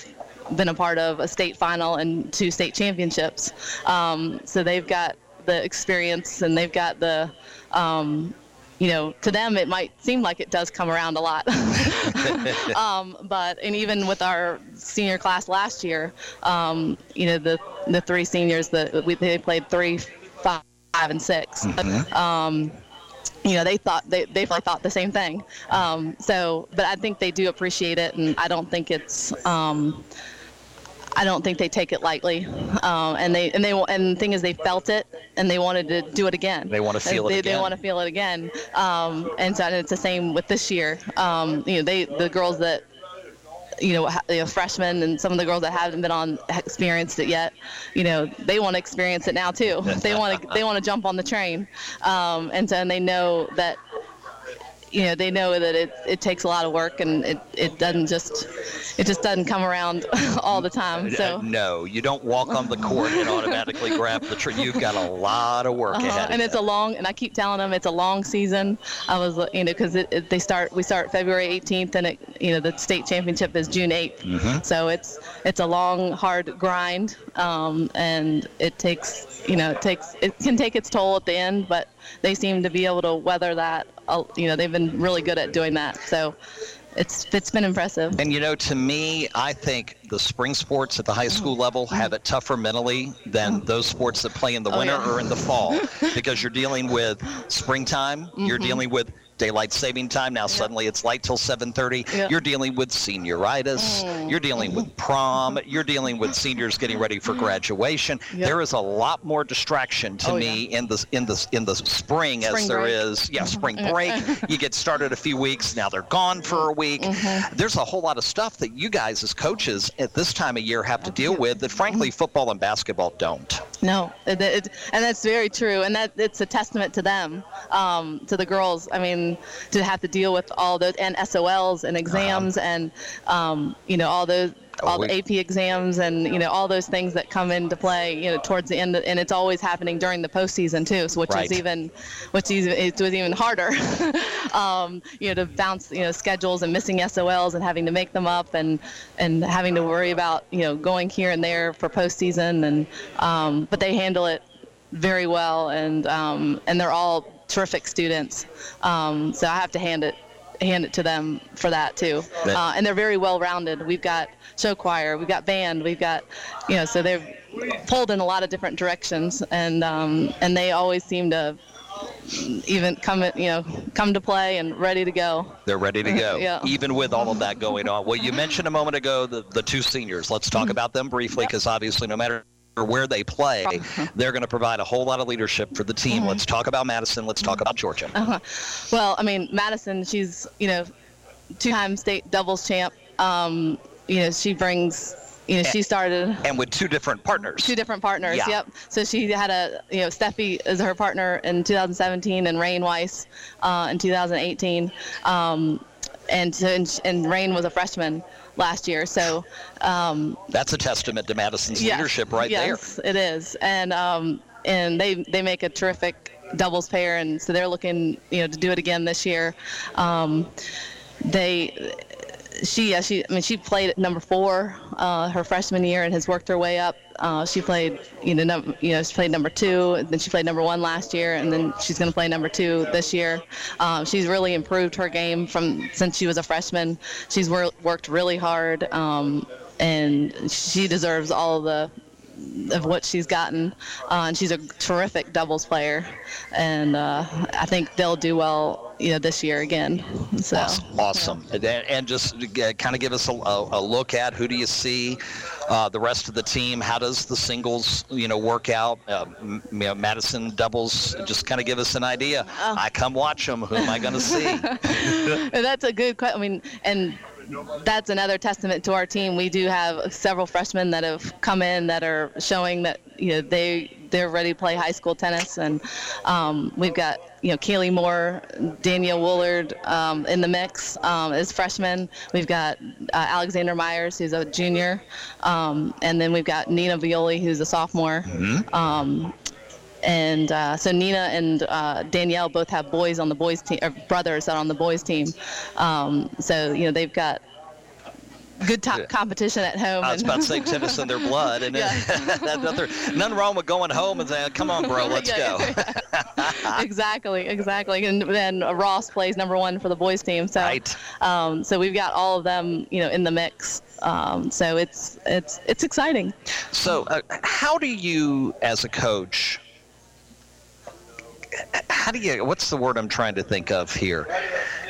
been a part of a state final and two state championships. Um, so they've got the experience and they've got the, um, you know, to them it might seem like it does come around a lot. um, but and even with our senior class last year, um, you know, the the three seniors that we they played three, five, and 6 Um, you know, they thought they they probably thought the same thing. Um, so, but I think they do appreciate it, and I don't think it's. I don't think they take it lightly, um, and they and they and the thing is they felt it and they wanted to do it again. They wanna feel it again. They want to feel it again, um, and so and it's the same with this year. Um, you know, they the girls that you know, you know, freshmen and some of the girls that haven't been on experienced it yet, you know, they want to experience it now too. they want to they want to jump on the train, um, and so and they know that. You know, they know that it, it takes a lot of work and it, it doesn't just it just doesn't come around all the time. Uh, So no, you don't walk on the court and automatically grab the tree. You've got a lot of work Uh-huh. ahead. And it's a long, and I keep telling them it's a long season. I was, you know, because it, it, they start, we start February 18th, and it, you know, the state championship is June 8th. Mm-hmm. So it's it's a long, hard grind, um, and it takes, you know, it takes, it can take its toll at the end, but they seem to be able to weather that. uh, You know, they've been really good at doing that. So it's it's been impressive. And you know, to me, I think the spring sports at the high school level have it tougher mentally than those sports that play in the Oh, winter yeah. or in the fall because you're dealing with springtime, you're Mm-hmm. dealing with daylight saving time. Now suddenly it's light till 7:30. Yeah. You're dealing with senioritis. Mm. You're dealing with prom. You're dealing with seniors getting ready for graduation. Yeah. There is a lot more distraction to Oh, me in the in the in the spring, as Spring there break. is. Yeah, spring break. you get started a few weeks. Now they're gone for a week. Mm-hmm. There's a whole lot of stuff that you guys as coaches at this time of year have to deal Mm-hmm. with that frankly football and basketball don't. No, it, it, and that's very true, and that it's a testament to them, um, to the girls. I mean, to have to deal with all those and SOLs and exams and um, you know all those all the AP exams and you know all those things that come into play. You know towards the end, and it's always happening during the postseason too, so which Right. is even which is it was even harder. um, you know to bounce you know schedules and missing SOLs and having to make them up and and having to worry about you know going here and there for postseason and um, but they handle it very well and um, and they're all terrific students. Um, so I have to hand it hand it to them for that too. Uh, and they're very well rounded. We've got show choir, we've got band, we've got you know so they're pulled in a lot of different directions and um, and they always seem to even come you know come to play and ready to go. They're ready to go, Yeah. even with all of that going on. Well, you mentioned a moment ago the, the two seniors. Let's talk about them briefly because obviously, no matter where they play, they're going to provide a whole lot of leadership for the team. Let's talk about Madison. Let's talk about Georgia. Well, I mean, Madison, she's, you know, two-time state doubles champ. Um, you know, she brings, you know, she started And with two different partners. two different partners. Yeah. Yep. So she had a, you know, Steffi is her partner in 2017 and Rain Weiss uh, in 2018. Um, and, and, and Rain was a freshman last year. So, um, That's a testament to Madison's Yes, leadership right yes, it is, and um, and they they make a terrific doubles pair, and so they're looking you know to do it again this year. Um, they. She, yeah, she, I mean, she played at number four uh, her freshman year and has worked her way up. Uh, she played, you know, num- you know, she played number two, then she played number one last year, and then she's going to play number two this year. Um, she's really improved her game from since she was a freshman. She's wor- worked really hard, um, and she deserves all the of what she's gotten, uh, and she's a terrific doubles player, and uh, I think they'll do well, you know, this year again. So Awesome. awesome. And, and just kind of give us a, a, look at who do you see uh, the rest of the team? How does the singles, you know, work out? Uh, m- you know, Madison doubles. Just kind of give us an idea. Oh. I come watch them. Who am I going to see? And that's a good question. I mean, and that's another testament to our team. We do have several freshmen that have come in that are showing that you know they they're ready to play high school tennis, and um, we've got you know Kaylee Moore, Danielle Woolard um, in the mix um, as freshmen. We've got uh, Alexander Myers, who's a junior, um, and then we've got Nina Violi, who's a sophomore. Um, and uh, so Nina and uh, Danielle both have boys on the boys team, or brothers that are on the boys team. Um, so you know they've got good top Yeah. competition at home. I was about to say tennis in their blood, and Yeah. that, nothing, nothing wrong with going home and saying, "Come on, bro, let's Yeah, go." exactly, exactly. And then Ross plays number one for the boys team. So, Right. um, so we've got all of them, you know, in the mix. Um, so it's it's it's exciting. So, uh, how do you, as a coach, how do you? What's the word I'm trying to think of here?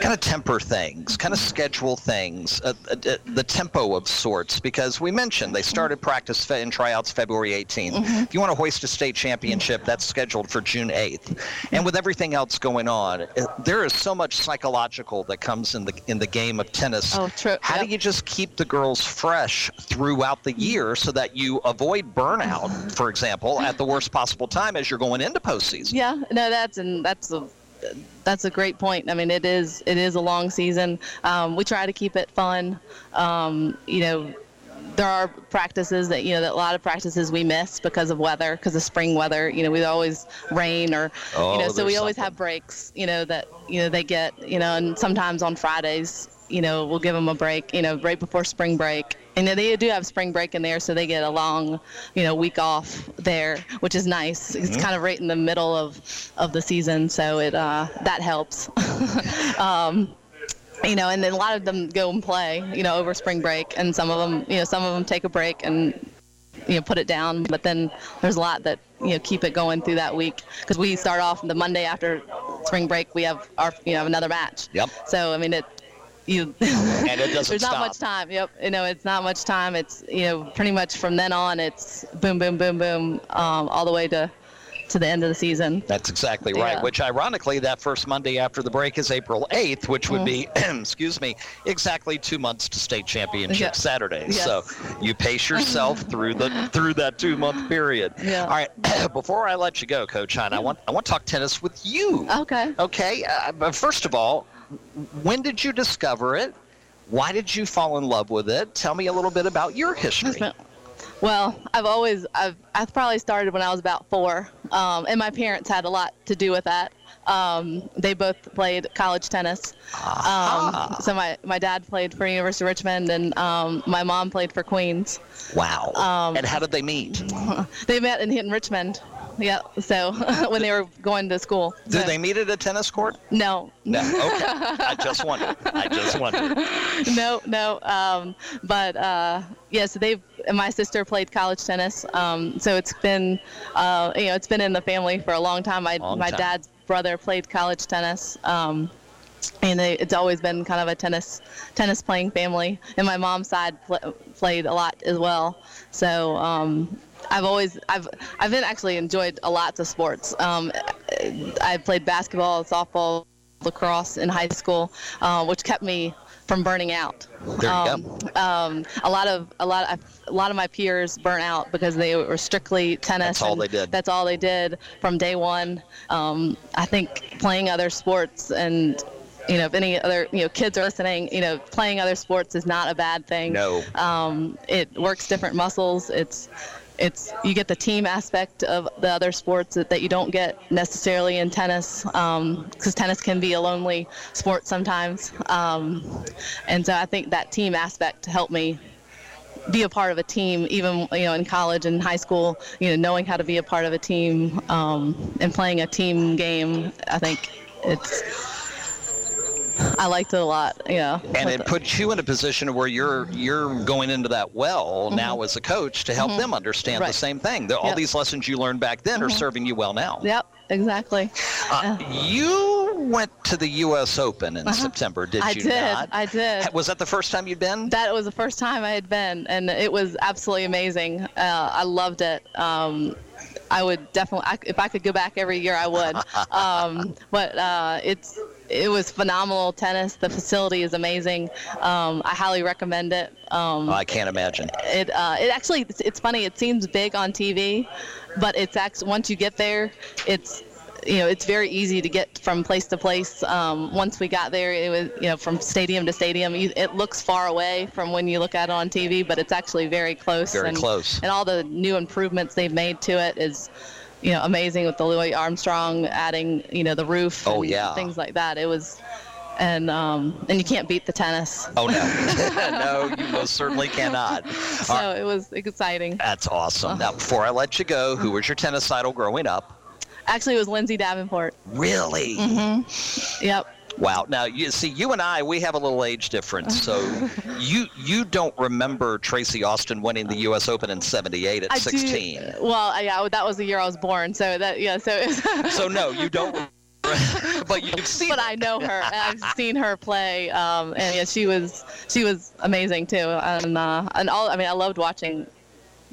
Kind of temper things, kind of schedule things, uh, uh, uh, the tempo of sorts. Because we mentioned they started practice and tryouts February 18th. If you want to hoist a state championship, that's scheduled for June 8th. And with everything else going on, uh, there is so much psychological that comes in the in the game of tennis. Oh, true. How Yep. do you just keep the girls fresh throughout the year so that you avoid burnout, for example, at the worst possible time as you're going into postseason? Yeah, no, that's and that's a that's a great point. I mean, it is it is a long season. Um, we try to keep it fun. Um, you know, there are practices that you know that a lot of practices we miss because of weather, because of spring weather. You know, we always rain or Oh, you know, so we always something. have breaks. You know that you know they get you know, and sometimes on Fridays. You know, we'll give them a break. You know, right before spring break, and they do have spring break in there, so they get a long, you know, week off there, which is nice. It's kind of right in the middle of of the season, so it uh, that helps. um, you know, and then a lot of them go and play, you know, over spring break, and some of them, you know, some of them take a break and you know put it down, but then there's a lot that you know keep it going through that week because we start off the Monday after spring break we have our you know another match. Yep. So I mean it. You And it doesn't There's not much time. Yep. You know, it's not much time. It's you know pretty much from then on it's boom, boom, boom, boom, um, all the way to to the end of the season. That's exactly right. Yeah. Which, ironically, that first Monday after the break is April 8th, which would be, excuse me, exactly two months to state championship Yeah. Saturday. Yes. So you pace yourself through the through that two month period. Yeah. All right. Before I let you go, Coach Hein, I want I want to talk tennis with you. Okay. Okay. Uh, but first of all, when did you discover it? Why did you fall in love with it? Tell me a little bit about your history. Well, I've always I've I probably started when I was about four, um, and my parents had a lot to do with that. Um, they both played college tennis. Um, so my, my dad played for University of Richmond, and um, my mom played for Queens. Wow. Um, and how did they meet? They met in, in Richmond. Yeah. So when they were going to school. Did So- they meet at a tennis court? No. No. Okay. I just wondered. I just wondered. no, no. Um, but uh, yeah, so they've. My sister played college tennis, um, so it's been, uh, you know, it's been in the family for a long time. My Long my time. dad's brother played college tennis. Um, and they, it's always been kind of a tennis tennis playing family. And my mom's side pl- played a lot as well. So um, I've always I've I've been actually enjoyed a lot of sports. Um, I played basketball, softball, lacrosse in high school, uh, which kept me from burning out. There you um, go. Um, a lot of a lot of, a lot of my peers burn out because they were strictly tennis. That's all they did. That's all they did from day one. Um, I think playing other sports and you know if any other you know kids are listening, you know playing other sports is not a bad thing. No. Um, it works different muscles. It's it's you get the team aspect of the other sports that, that you don't get necessarily in tennis because tennis can be a lonely sport sometimes. Um, and so i think that team aspect helped me be a part of a team even you know in college and high school you know knowing how to be a part of a team um, and playing a team game i think it's i liked it a lot yeah And it puts you in a position where you're you're going into that well now as a coach to help them understand the Mm-hmm. Same thing. The, All Yep. Mm-hmm. these lessons you learned back then are serving you well now. yep exactly Uh, you went to the U.S. Open in September, did Uh-huh. I you did, not? I did. Was that the first time you'd been? That was the first time I had been, and it was absolutely amazing. Uh, I loved it. Um, I would definitely, I, if I could go back every year, I would. Um, but uh, it's it was phenomenal tennis. The facility is amazing. Um, I highly recommend it. Um, Oh, I can't imagine. it uh, it actually it's, it's funny. It seems big on TV, but it's actually once you get there, it's you know it's very easy to get from place to place. Um, once we got there, it was you know from stadium to stadium. You, it looks far away from when you look at it on TV, but it's actually very close. Very and, close. And all the new improvements they've made to it is. You know, amazing with the Louis Armstrong adding, you know, the roof Oh, yeah. things like that. It was, and um, and you can't beat the tennis. Oh no, no, you most certainly cannot. So right, it was exciting. That's Uh-huh. awesome. Now, before I let you go, who was your tennis idol growing up? Actually, it was Lindsay Davenport. Really? Mm-hmm. Yep. Wow. Now, you see, you and I, we have a little age difference. So you you don't remember Tracy Austin winning the U.S. Open in '78 at I 16. Do, well, yeah, that was the year I was born. So that yeah, so. So no, you don't. but you've seen. but I know her. I've seen her play, um, and yeah, she was she was amazing too. And uh, and all I mean, I loved watching,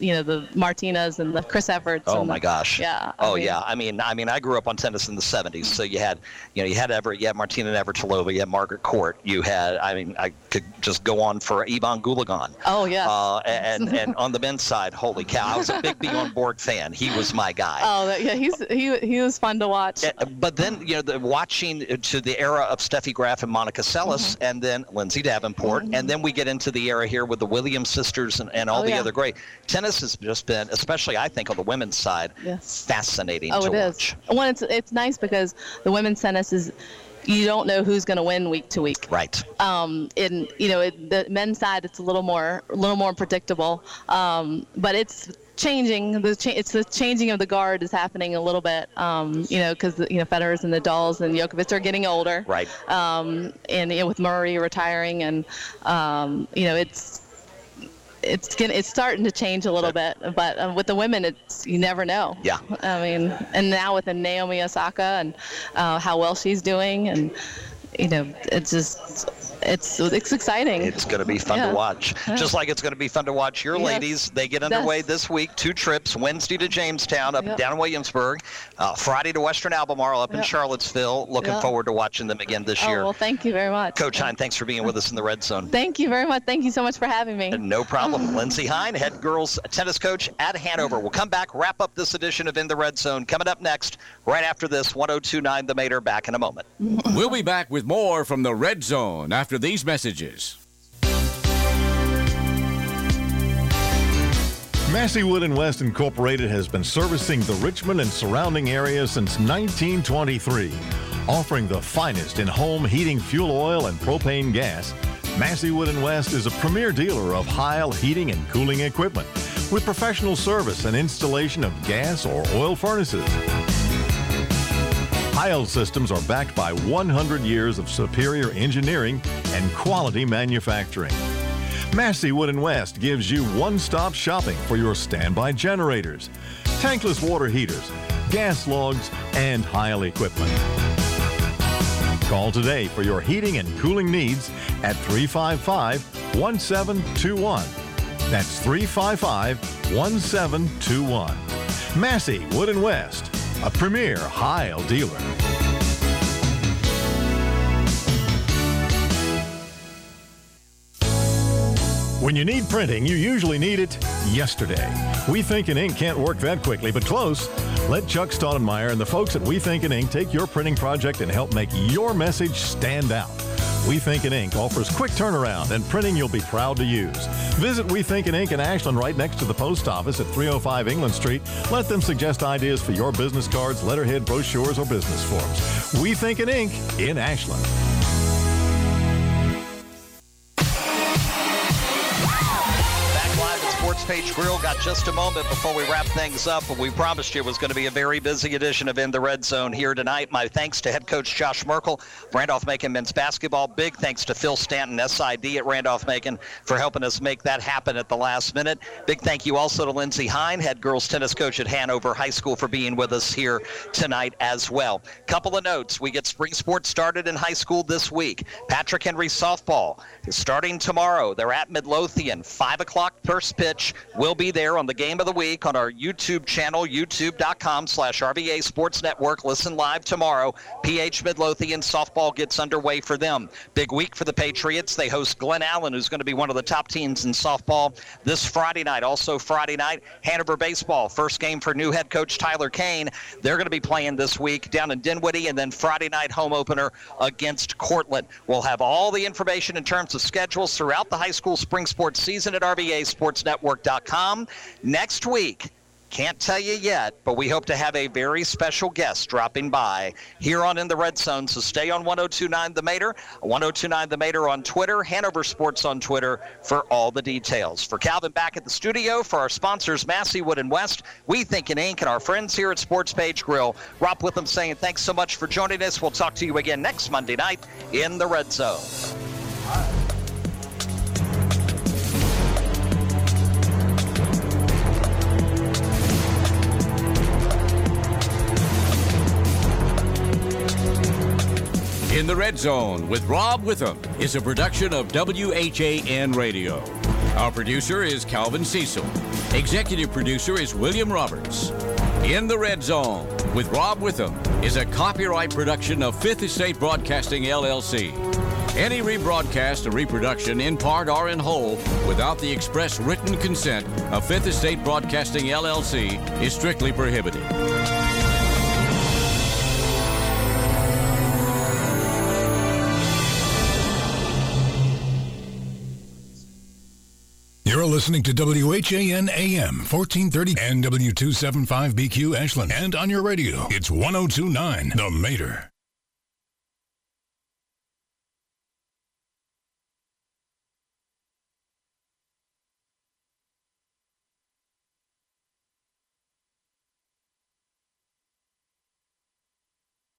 you know, the Martinas and the Chris Everts. Oh my the- gosh. Yeah. I Oh mean, yeah. I mean, I mean, I grew up on tennis in the '70s, so you had, you know, you had Evert, you had Martina and Navratilova, you had Margaret Court, you had, I mean, I could just go on for Evonne Goolagong. Oh yeah. Uh, and and on the men's side, holy cow, I was a big Bjorn Borg fan. He was my guy. oh that- yeah, he's he he was fun to watch. Uh, But then, you know, the, watching to the era of Steffi Graf and Monica Seles, Mm-hmm. and then Lindsay Davenport, and then we get into the era here with the Williams sisters and, and all Oh, the yeah. other great. Tennis has just been, especially I think on the women's side, Yes. fascinating Oh, to it is. watch. Well, it's it's nice because the women's tennis is, you don't know who's going to win week to week. Right. um, in you know it, the men's side it's a little more a little more predictable um, but it's changing the cha- it's the changing of the guard is happening a little bit um, you know because you know Federer's and Nadal's and Djokovic are getting older Right. um, and you know, with Murray retiring and um, you know it's it's gonna it's starting to change a little bit. But uh, with the women, it's you never know. Yeah. I mean, and now with the Naomi Osaka and uh, how well she's doing, and you know, it's just it's it's exciting. It's going to be fun Yeah. to watch. Yeah. Just like it's going to be fun to watch your Yes. ladies. They get underway Yes. this week. Two trips: Wednesday to Jamestown, up Yep. down in Williamsburg. Uh, Friday to Western Albemarle, up in Charlottesville. Looking Yep. forward to watching them again this oh year. well, thank you very much. Coach Hein, thanks for being with us in the red zone. Thank you very much. Thank you so much for having me. No problem. Lindsey Hein, head girls tennis coach at Hanover. We'll come back, wrap up this edition of In the Red Zone. Coming up next, right after this, 1029 The Mater, back in a moment. We'll be back with more from the Red Zone after these messages. Massey Wood and West Incorporated has been servicing the Richmond and surrounding area since 1923, offering the finest in home heating fuel oil and propane gas. Massey Wood and West is a premier dealer of Heil heating and cooling equipment with professional service and installation of gas or oil furnaces. Heil systems are backed by 100 years of superior engineering and quality manufacturing. Massey Wood and West gives you one-stop shopping for your standby generators, tankless water heaters, gas logs, and Heil equipment. Call today for your heating and cooling needs at 355-1721. That's 355-1721. Massey Wood and West, a premier Heil dealer. When you need printing, you usually need it yesterday. We Think in Ink can't work that quickly, but close. Let Chuck Stoudemire and the folks at We Think in Ink take your printing project and help make your message stand out. We Think in Ink offers quick turnaround and printing you'll be proud to use. Visit We Think in Ink in Ashland right next to the post office at 305 England Street. Let them suggest ideas for your business cards, letterhead, brochures, or business forms. We Think in Ink in Ashland. Page Grille. Got just a moment before we wrap things up, but we promised you it was going to be a very busy edition of In the Red Zone here tonight. My thanks to head coach Josh Merkel, Randolph Macon men's basketball. Big thanks to Phil Stanton, SID at Randolph Macon, for helping us make that happen at the last minute. Big thank you also to Lindsey Hein, head girls tennis coach at Hanover High School, for being with us here tonight as well. Couple of notes. We get spring sports started in high school this week. Patrick Henry softball is starting tomorrow. They're at Midlothian. 5 o'clock first pitch. We'll be there on the game of the week on our YouTube channel, youtube.com slash RVA Sports Network. Listen live tomorrow. PH Midlothian softball gets underway for them. Big week for the Patriots. They host Glen Allen, who's going to be one of the top teams in softball this Friday night. Also Friday night, Hanover Baseball. First game for new head coach Tyler Kane. They're going to be playing this week down in Dinwiddie, and then Friday night home opener against Courtland. We'll have all the information in terms of schedules throughout the high school spring sports season at RVASportsNetwork.com. Next week, can't tell you yet, but we hope to have a very special guest dropping by here on In the Red Zone. So stay on 1029 The Mater, 1029 The Mater on Twitter, Hanover Sports on Twitter for all the details. For Calvin back at the studio, for our sponsors, Massey Wood and West, We Think in Ink, and our friends here at SportsPage Grille, Rob Witham saying thanks so much for joining us. We'll talk to you again next Monday night in the Red Zone. In the Red Zone with Rob Witham is a production of WHAN Radio. Our producer is Calvin Cecil. Executive producer is William Roberts. In the Red Zone with Rob Witham is a copyright production of Fifth Estate Broadcasting LLC. Any rebroadcast or reproduction in part or in whole without the express written consent of Fifth Estate Broadcasting LLC is strictly prohibited. You're listening to WHAN AM 1430 and W275BQ Ashland. And on your radio, it's 1029 The Mater.